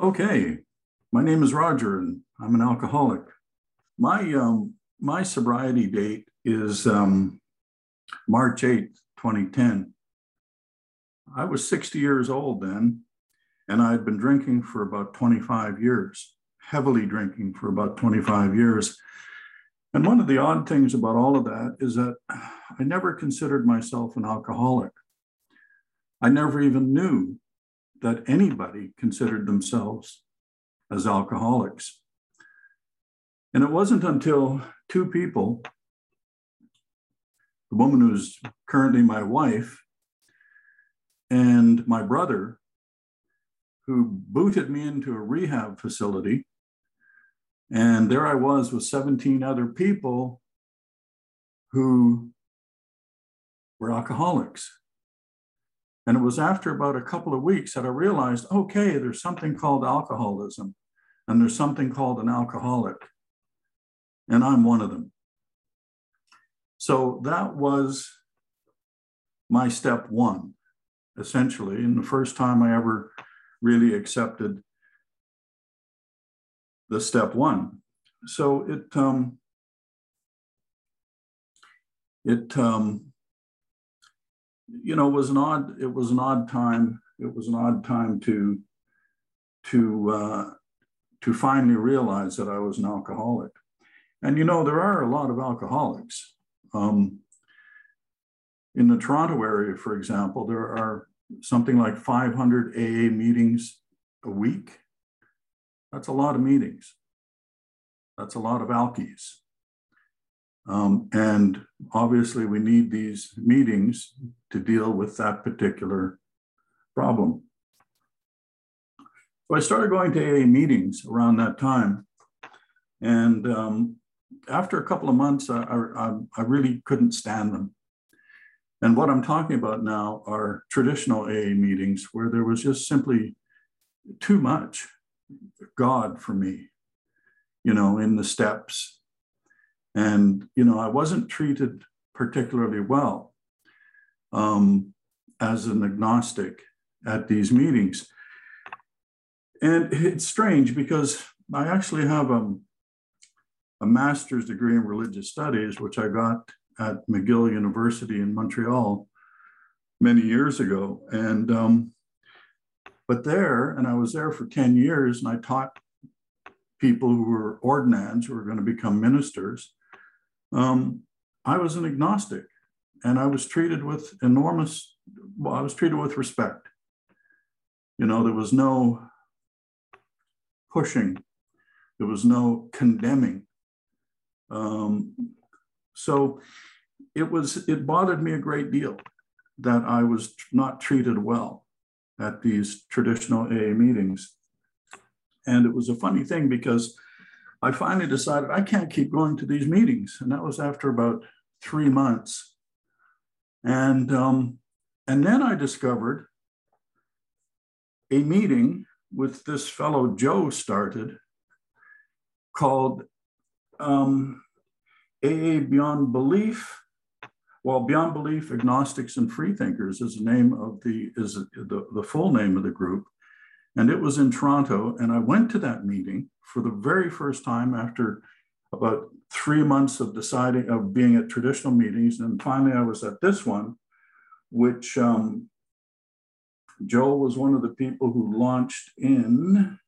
Okay, my name is Roger and I'm an alcoholic. My, um, my sobriety date is um, March 8th, 2010. I was 60 years old then, and I had been drinking for about 25 years, heavily drinking for about 25 years. And one of the odd things about all of that is that I never considered myself an alcoholic. I never even knew that anybody considered themselves as alcoholics. And it wasn't until two people, the woman who's currently my wife and my brother, who booted me into a rehab facility. And there I was with 17 other people who were alcoholics. And it was after about a couple of weeks that I realized okay, there's something called alcoholism, and there's something called an alcoholic. And I'm one of them. So that was my step one, essentially, and the first time I ever really accepted the step one. So it um, it um, you know, it was an odd, it was an odd time. It was an odd time to, to, uh, to finally realize that I was an alcoholic. And you know, there are a lot of alcoholics. Um, in the Toronto area, for example, there are something like 500 AA meetings a week. That's a lot of meetings. That's a lot of alkies. Um, and obviously, we need these meetings to deal with that particular problem. So I started going to AA meetings around that time. And um, after a couple of months, I, I, I, really couldn't stand them. And what I'm talking about now are traditional AA meetings where there was just simply too much God for me, you know, in the steps and, you know, I wasn't treated particularly well um, as an agnostic at these meetings. And it's strange because I actually have a, a master's degree in religious studies, which I got at McGill University in Montreal many years ago. And, um, but there, and I was there for 10 years, and I taught people who were ordinands who were going to become ministers um, I was an agnostic and I was treated with enormous, well, I was treated with respect. You know, there was no pushing, there was no condemning. Um, so it was, it bothered me a great deal that I was not treated well at these traditional AA meetings. And it was a funny thing because I finally decided I can't keep going to these meetings. And that was after about three months. And, um, and then I discovered a meeting with this fellow Joe started called um, AA Beyond Belief. Well, Beyond Belief, Agnostics and Freethinkers is the name of the is the, the full name of the group. And it was in Toronto. And I went to that meeting for the very first time after about three months of deciding of being at traditional meetings. And finally, I was at this one, which um, Joe was one of the people who launched in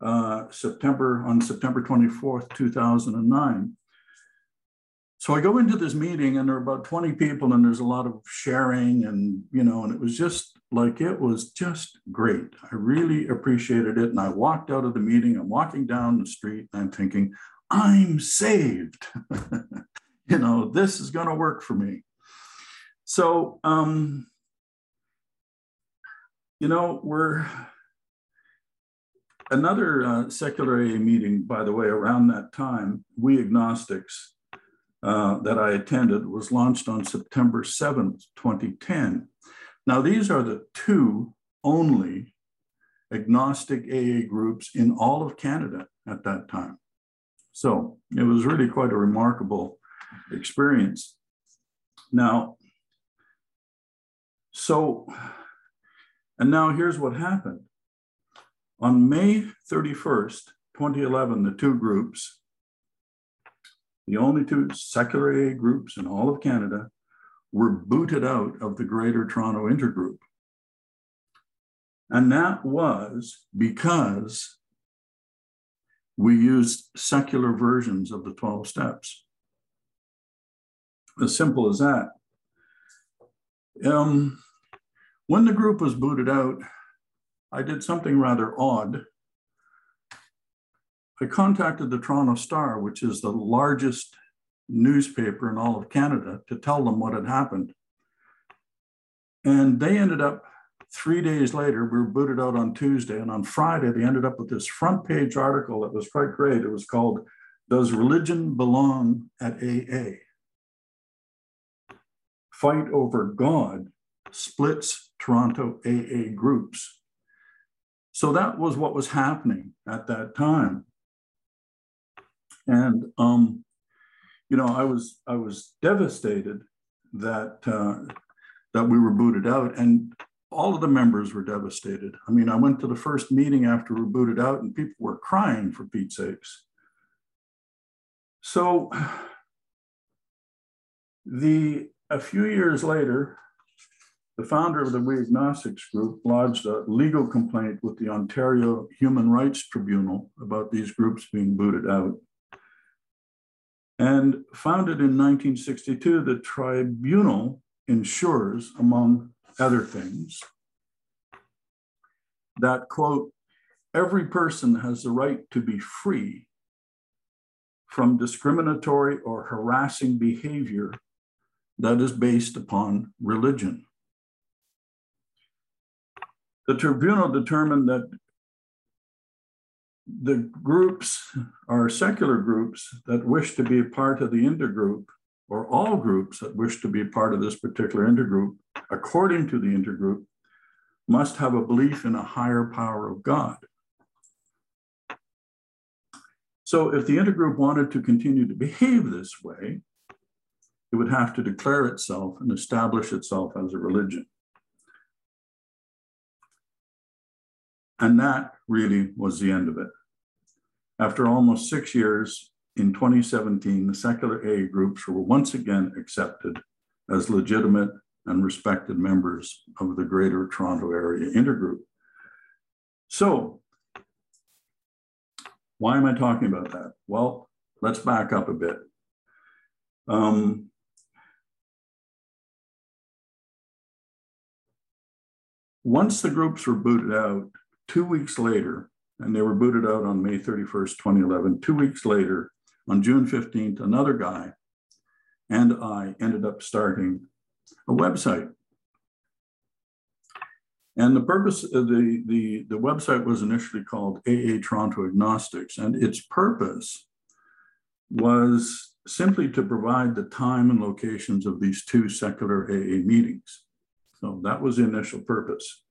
uh, September on September 24th, 2009 so I go into this meeting and there are about 20 people and there's a lot of sharing and, you know, and it was just like, it was just great. I really appreciated it. And I walked out of the meeting, I'm walking down the street and I'm thinking, I'm saved. you know, this is going to work for me. So, um, you know, we're another uh, secular AA meeting, by the way, around that time, we agnostics uh, that I attended was launched on September 7th, 2010. Now, these are the two only agnostic AA groups in all of Canada at that time. So it was really quite a remarkable experience. Now, so, and now here's what happened. On May 31st, 2011, the two groups, the only two secular AA groups in all of Canada, were booted out of the Greater Toronto Intergroup. And that was because we used secular versions of the 12 steps. As simple as that. Um, when the group was booted out, I did something rather odd. I contacted the Toronto Star, which is the largest newspaper in all of Canada, to tell them what had happened. And they ended up three days later, we were booted out on Tuesday. And on Friday, they ended up with this front page article that was quite great. It was called, Does Religion Belong at AA? Fight over God splits Toronto AA groups. So that was what was happening at that time. And um, you know, I was I was devastated that uh, that we were booted out, and all of the members were devastated. I mean, I went to the first meeting after we were booted out, and people were crying for Pete's sakes. So, the a few years later, the founder of the We Agnostics Group lodged a legal complaint with the Ontario Human Rights Tribunal about these groups being booted out. And founded in 1962, the tribunal ensures, among other things, that, quote, every person has the right to be free from discriminatory or harassing behavior that is based upon religion. The tribunal determined that the groups are secular groups that wish to be part of the intergroup, or all groups that wish to be part of this particular intergroup, according to the intergroup, must have a belief in a higher power of God. So if the intergroup wanted to continue to behave this way, it would have to declare itself and establish itself as a religion. And that really was the end of it. After almost six years, in 2017, the secular AA groups were once again accepted as legitimate and respected members of the Greater Toronto Area Intergroup. So, why am I talking about that? Well, let's back up a bit. Um, once the groups were booted out, two weeks later, and they were booted out on May 31st, 2011. Two weeks later, on June 15th, another guy and I ended up starting a website. And the purpose of the, the, the website was initially called AA Toronto Agnostics, and its purpose was simply to provide the time and locations of these two secular AA meetings. So that was the initial purpose.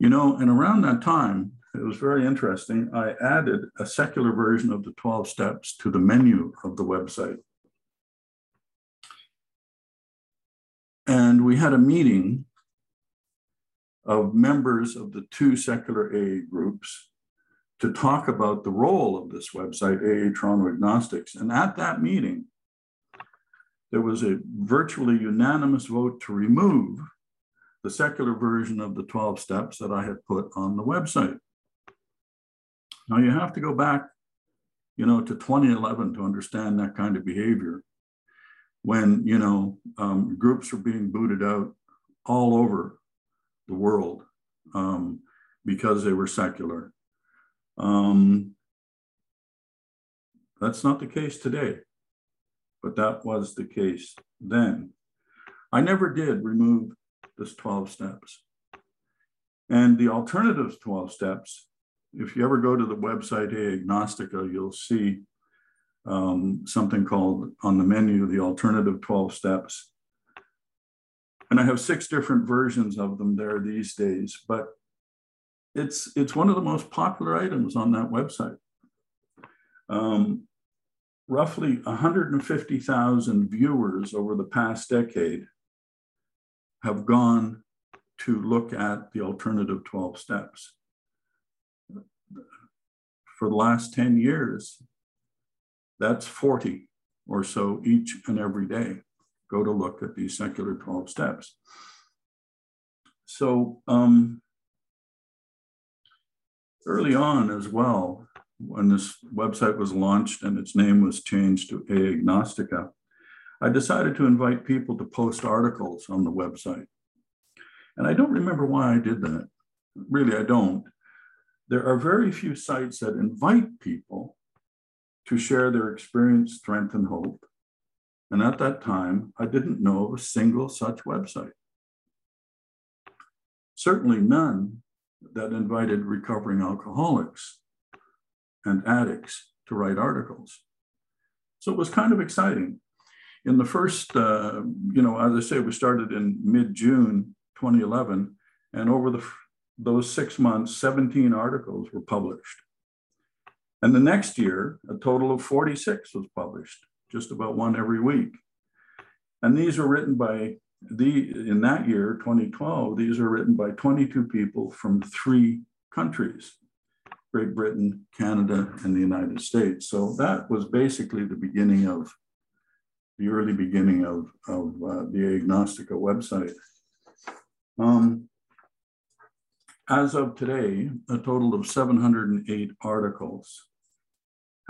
You know, and around that time, it was very interesting. I added a secular version of the 12 steps to the menu of the website. And we had a meeting of members of the two secular AA groups to talk about the role of this website, AA Toronto Agnostics. And at that meeting, there was a virtually unanimous vote to remove the secular version of the 12 steps that I had put on the website. Now you have to go back, you know, to 2011 to understand that kind of behavior when, you know, um, groups were being booted out all over the world um, because they were secular. Um, that's not the case today, but that was the case then. I never did remove this 12 steps. And the alternative 12 steps, if you ever go to the website Agnostica, you'll see um, something called on the menu, the alternative 12 steps. And I have six different versions of them there these days, but it's, it's one of the most popular items on that website. Um, roughly 150,000 viewers over the past decade have gone to look at the alternative 12 steps. For the last 10 years, that's 40 or so each and every day go to look at these secular 12 steps. So um, early on as well, when this website was launched and its name was changed to Agnostica, I decided to invite people to post articles on the website. And I don't remember why I did that. Really, I don't. There are very few sites that invite people to share their experience, strength, and hope. And at that time, I didn't know of a single such website. Certainly none that invited recovering alcoholics and addicts to write articles. So it was kind of exciting. In the first, uh, you know, as I say, we started in mid June 2011, and over the, those six months, 17 articles were published. And the next year, a total of 46 was published, just about one every week. And these were written by the in that year, 2012, these were written by 22 people from three countries, Great Britain, Canada, and the United States. So that was basically the beginning of the early beginning of, of uh, the Agnostica website. Um, as of today, a total of 708 articles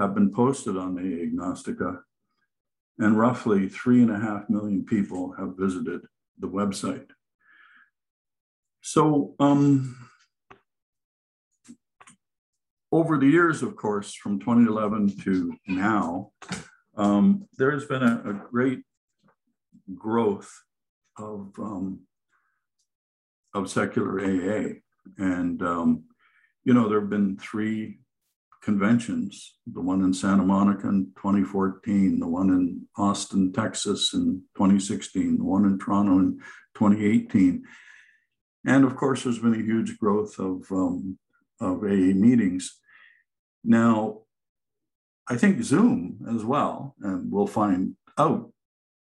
have been posted on the Agnostica, and roughly three and a half million people have visited the website. So, um, over the years, of course, from 2011 to now, um, there has been a, a great growth of, um, of secular AA. And, um, you know, there have been three conventions the one in Santa Monica in 2014, the one in Austin, Texas in 2016, the one in Toronto in 2018. And of course, there's been a huge growth of, um, of AA meetings. Now, I think Zoom as well, and we'll find out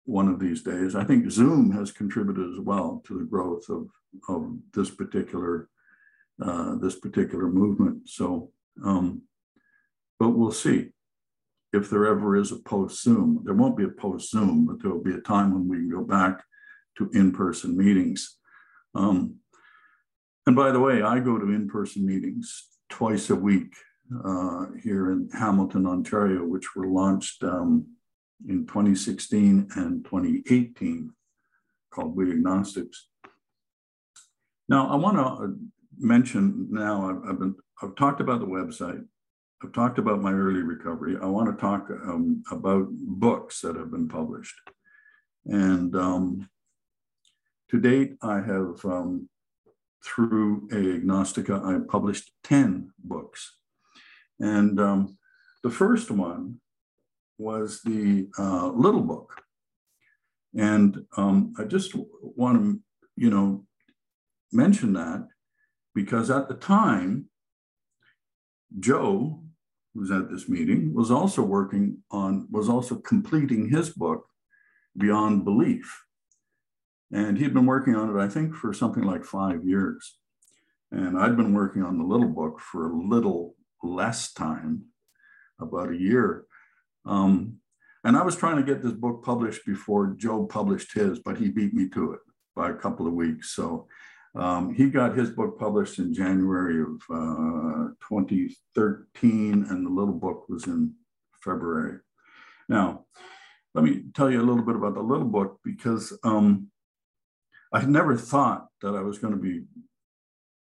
one of these days. I think Zoom has contributed as well to the growth of, of this particular uh, this particular movement. So um, but we'll see if there ever is a post Zoom. There won't be a post Zoom, but there will be a time when we can go back to in person meetings. Um, and by the way, I go to in person meetings twice a week uh, here in Hamilton, Ontario, which were launched um, in 2016 and 2018 called We Agnostics. Now, I want to uh, mention now, I've, I've, been, I've talked about the website. I've talked about my early recovery. I want to talk um, about books that have been published. And um, to date, I have, um, through Agnostica, I've published 10 books. And um, the first one was the uh, Little Book. And um, I just want to, you know, mention that because at the time, Joe, who's at this meeting, was also working on, was also completing his book, Beyond Belief. And he'd been working on it, I think, for something like five years. And I'd been working on the little book for a little less time, about a year. Um, and I was trying to get this book published before Joe published his, but he beat me to it by a couple of weeks. So um, he got his book published in January of uh, 2013, and the little book was in February. Now, let me tell you a little bit about the little book because um, I never thought that I was going to be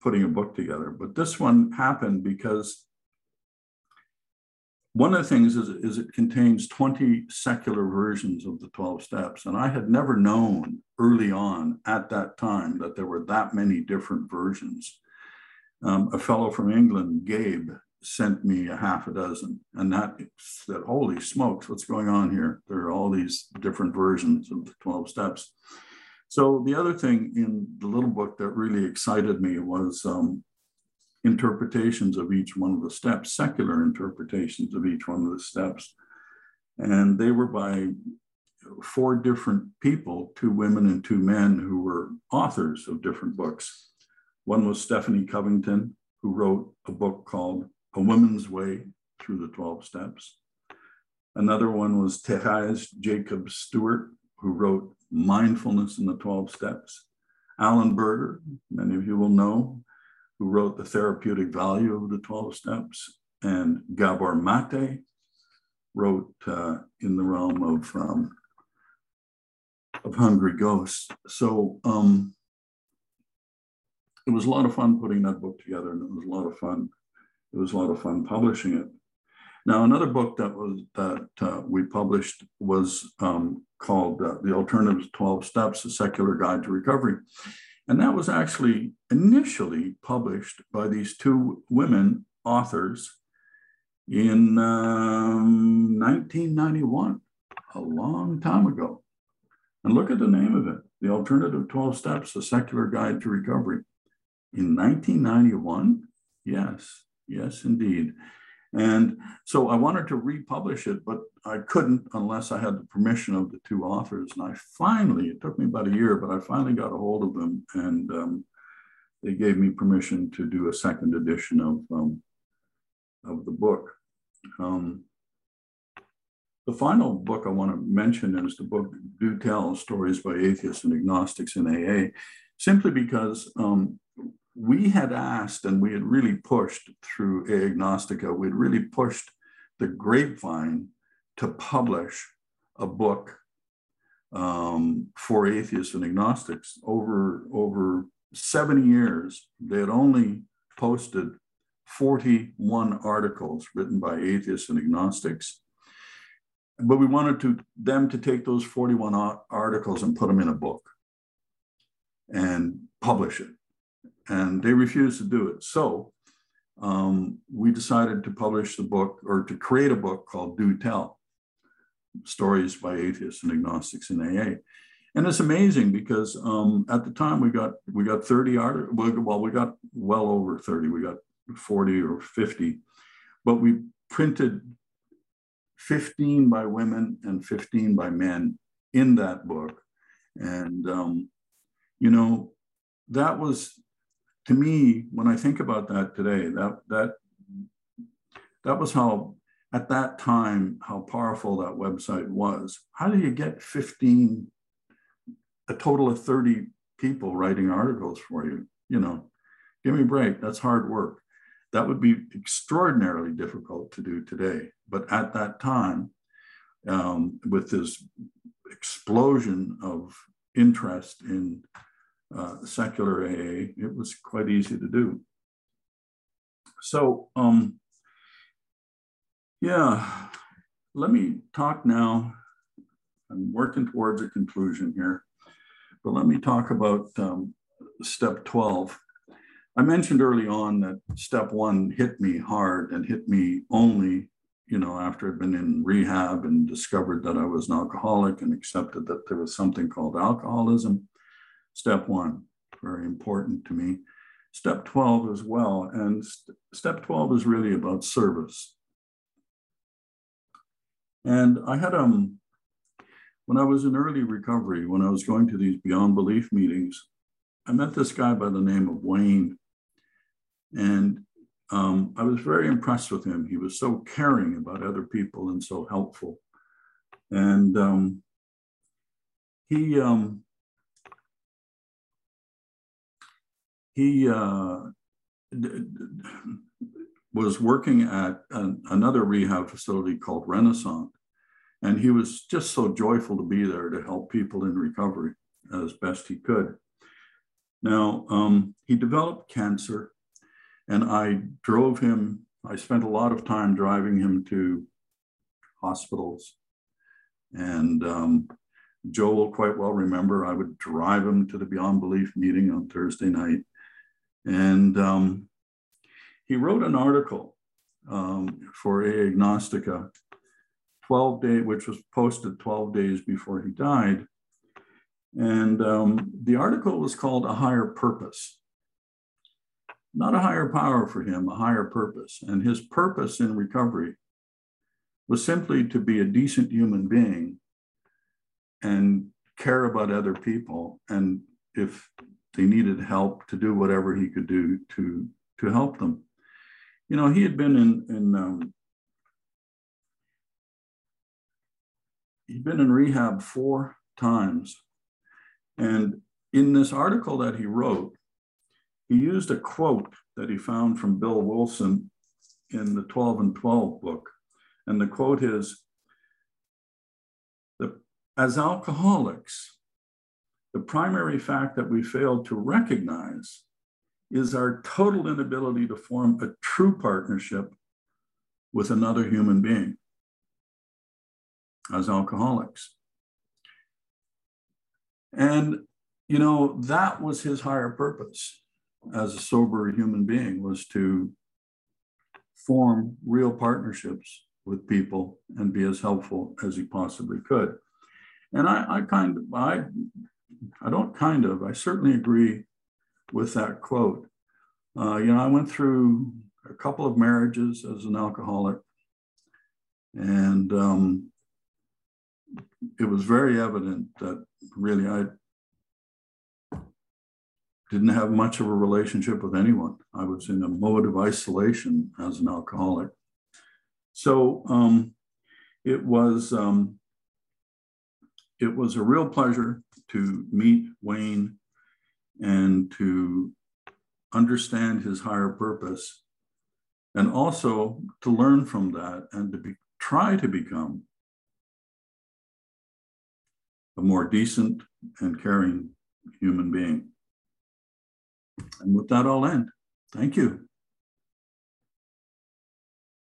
putting a book together, but this one happened because one of the things is, is it contains 20 secular versions of the 12 steps. And I had never known early on at that time that there were that many different versions. Um, a fellow from England, Gabe, sent me a half a dozen. And that said, holy smokes, what's going on here? There are all these different versions of the 12 steps. So the other thing in the little book that really excited me was um, interpretations of each one of the steps, secular interpretations of each one of the steps. And they were by four different people, two women and two men who were authors of different books. One was Stephanie Covington, who wrote a book called A Woman's Way Through the 12 Steps. Another one was Therese Jacob Stewart, who wrote Mindfulness in the 12 Steps. Allen Berger, many of you will know, who wrote The Therapeutic Value of the 12 Steps. And Gabor Mate wrote uh, in the realm of, um, of Hungry Ghosts. So um, it was a lot of fun putting that book together, and it was a lot of fun. It was a lot of fun publishing it. Now, another book that was that uh, we published was um, called uh, "The Alternative 12 Steps: A Secular Guide to Recovery," and that was actually initially published by these two women authors in um, 1991, a long time ago. And look at the name of it: "The Alternative 12 Steps: A Secular Guide to Recovery." In 1991, yes, yes, indeed. And so I wanted to republish it, but I couldn't unless I had the permission of the two authors. And I finally, it took me about a year, but I finally got a hold of them and um, they gave me permission to do a second edition of, um, of the book. Um, the final book I want to mention is the book Do Tell Stories by Atheists and Agnostics in AA, simply because um, we had asked and we had really pushed through Agnostica, we'd really pushed the grapevine to publish a book um, for atheists and agnostics. Over, over 70 years, they had only posted 41 articles written by atheists and agnostics. But we wanted to, them to take those 41 articles and put them in a book and publish it and they refused to do it. So um, we decided to publish the book or to create a book called Do Tell Stories by Atheists and Agnostics in AA. And it's amazing because um, at the time we got we got 30 articles. Well, we got well over 30. We got 40 or 50, but we printed 15 by women and 15 by men in that book. And um, you know, that was to me, when I think about that today, that that that was how at that time how powerful that website was. How do you get 15, a total of 30 people writing articles for you? You know, give me a break. That's hard work. That would be extraordinarily difficult to do today. But at that time, um, with this explosion of interest in uh, secular AA, it was quite easy to do. So, um, yeah, let me talk now. I'm working towards a conclusion here, but let me talk about um, step 12. I mentioned early on that step one hit me hard and hit me only, you know, after I'd been in rehab and discovered that I was an alcoholic and accepted that there was something called alcoholism step one, very important to me. Step 12 as well. And st step 12 is really about service. And I had, um, when I was in early recovery, when I was going to these Beyond Belief meetings, I met this guy by the name of Wayne. And um, I was very impressed with him. He was so caring about other people and so helpful. And um, he, um, he uh, was working at an, another rehab facility called Renaissance. And he was just so joyful to be there to help people in recovery as best he could. Now, um, he developed cancer, and I drove him, I spent a lot of time driving him to hospitals. And um, Joe will quite well remember I would drive him to the Beyond Belief meeting on Thursday night. And um, he wrote an article um, for Agnostica, 12 day, which was posted 12 days before he died. And um, the article was called A Higher Purpose. Not a higher power for him, a higher purpose. And his purpose in recovery was simply to be a decent human being and care about other people. And if they needed help, to do whatever he could do to, to help them. You know, he had been in, in um, he'd been in rehab four times. And in this article that he wrote, he used a quote that he found from Bill Wilson in the 12 and 12 book. And the quote is the, As alcoholics, the primary fact that we fail to recognize is our total inability to form a true partnership with another human being as alcoholics. And, you know, that was his higher purpose as a sober human being was to form real partnerships with people and be as helpful as he possibly could. And I, I kind of, I, I don't kind of, I certainly agree with that quote. Uh, you know, I went through a couple of marriages as an alcoholic, and um, it was very evident that really I didn't have much of a relationship with anyone. I was in a mode of isolation as an alcoholic. So um, it was um, it was a real pleasure to meet Wayne and to understand his higher purpose, and also to learn from that and to be, try to become a more decent and caring human being. And with that, I'll end. Thank you.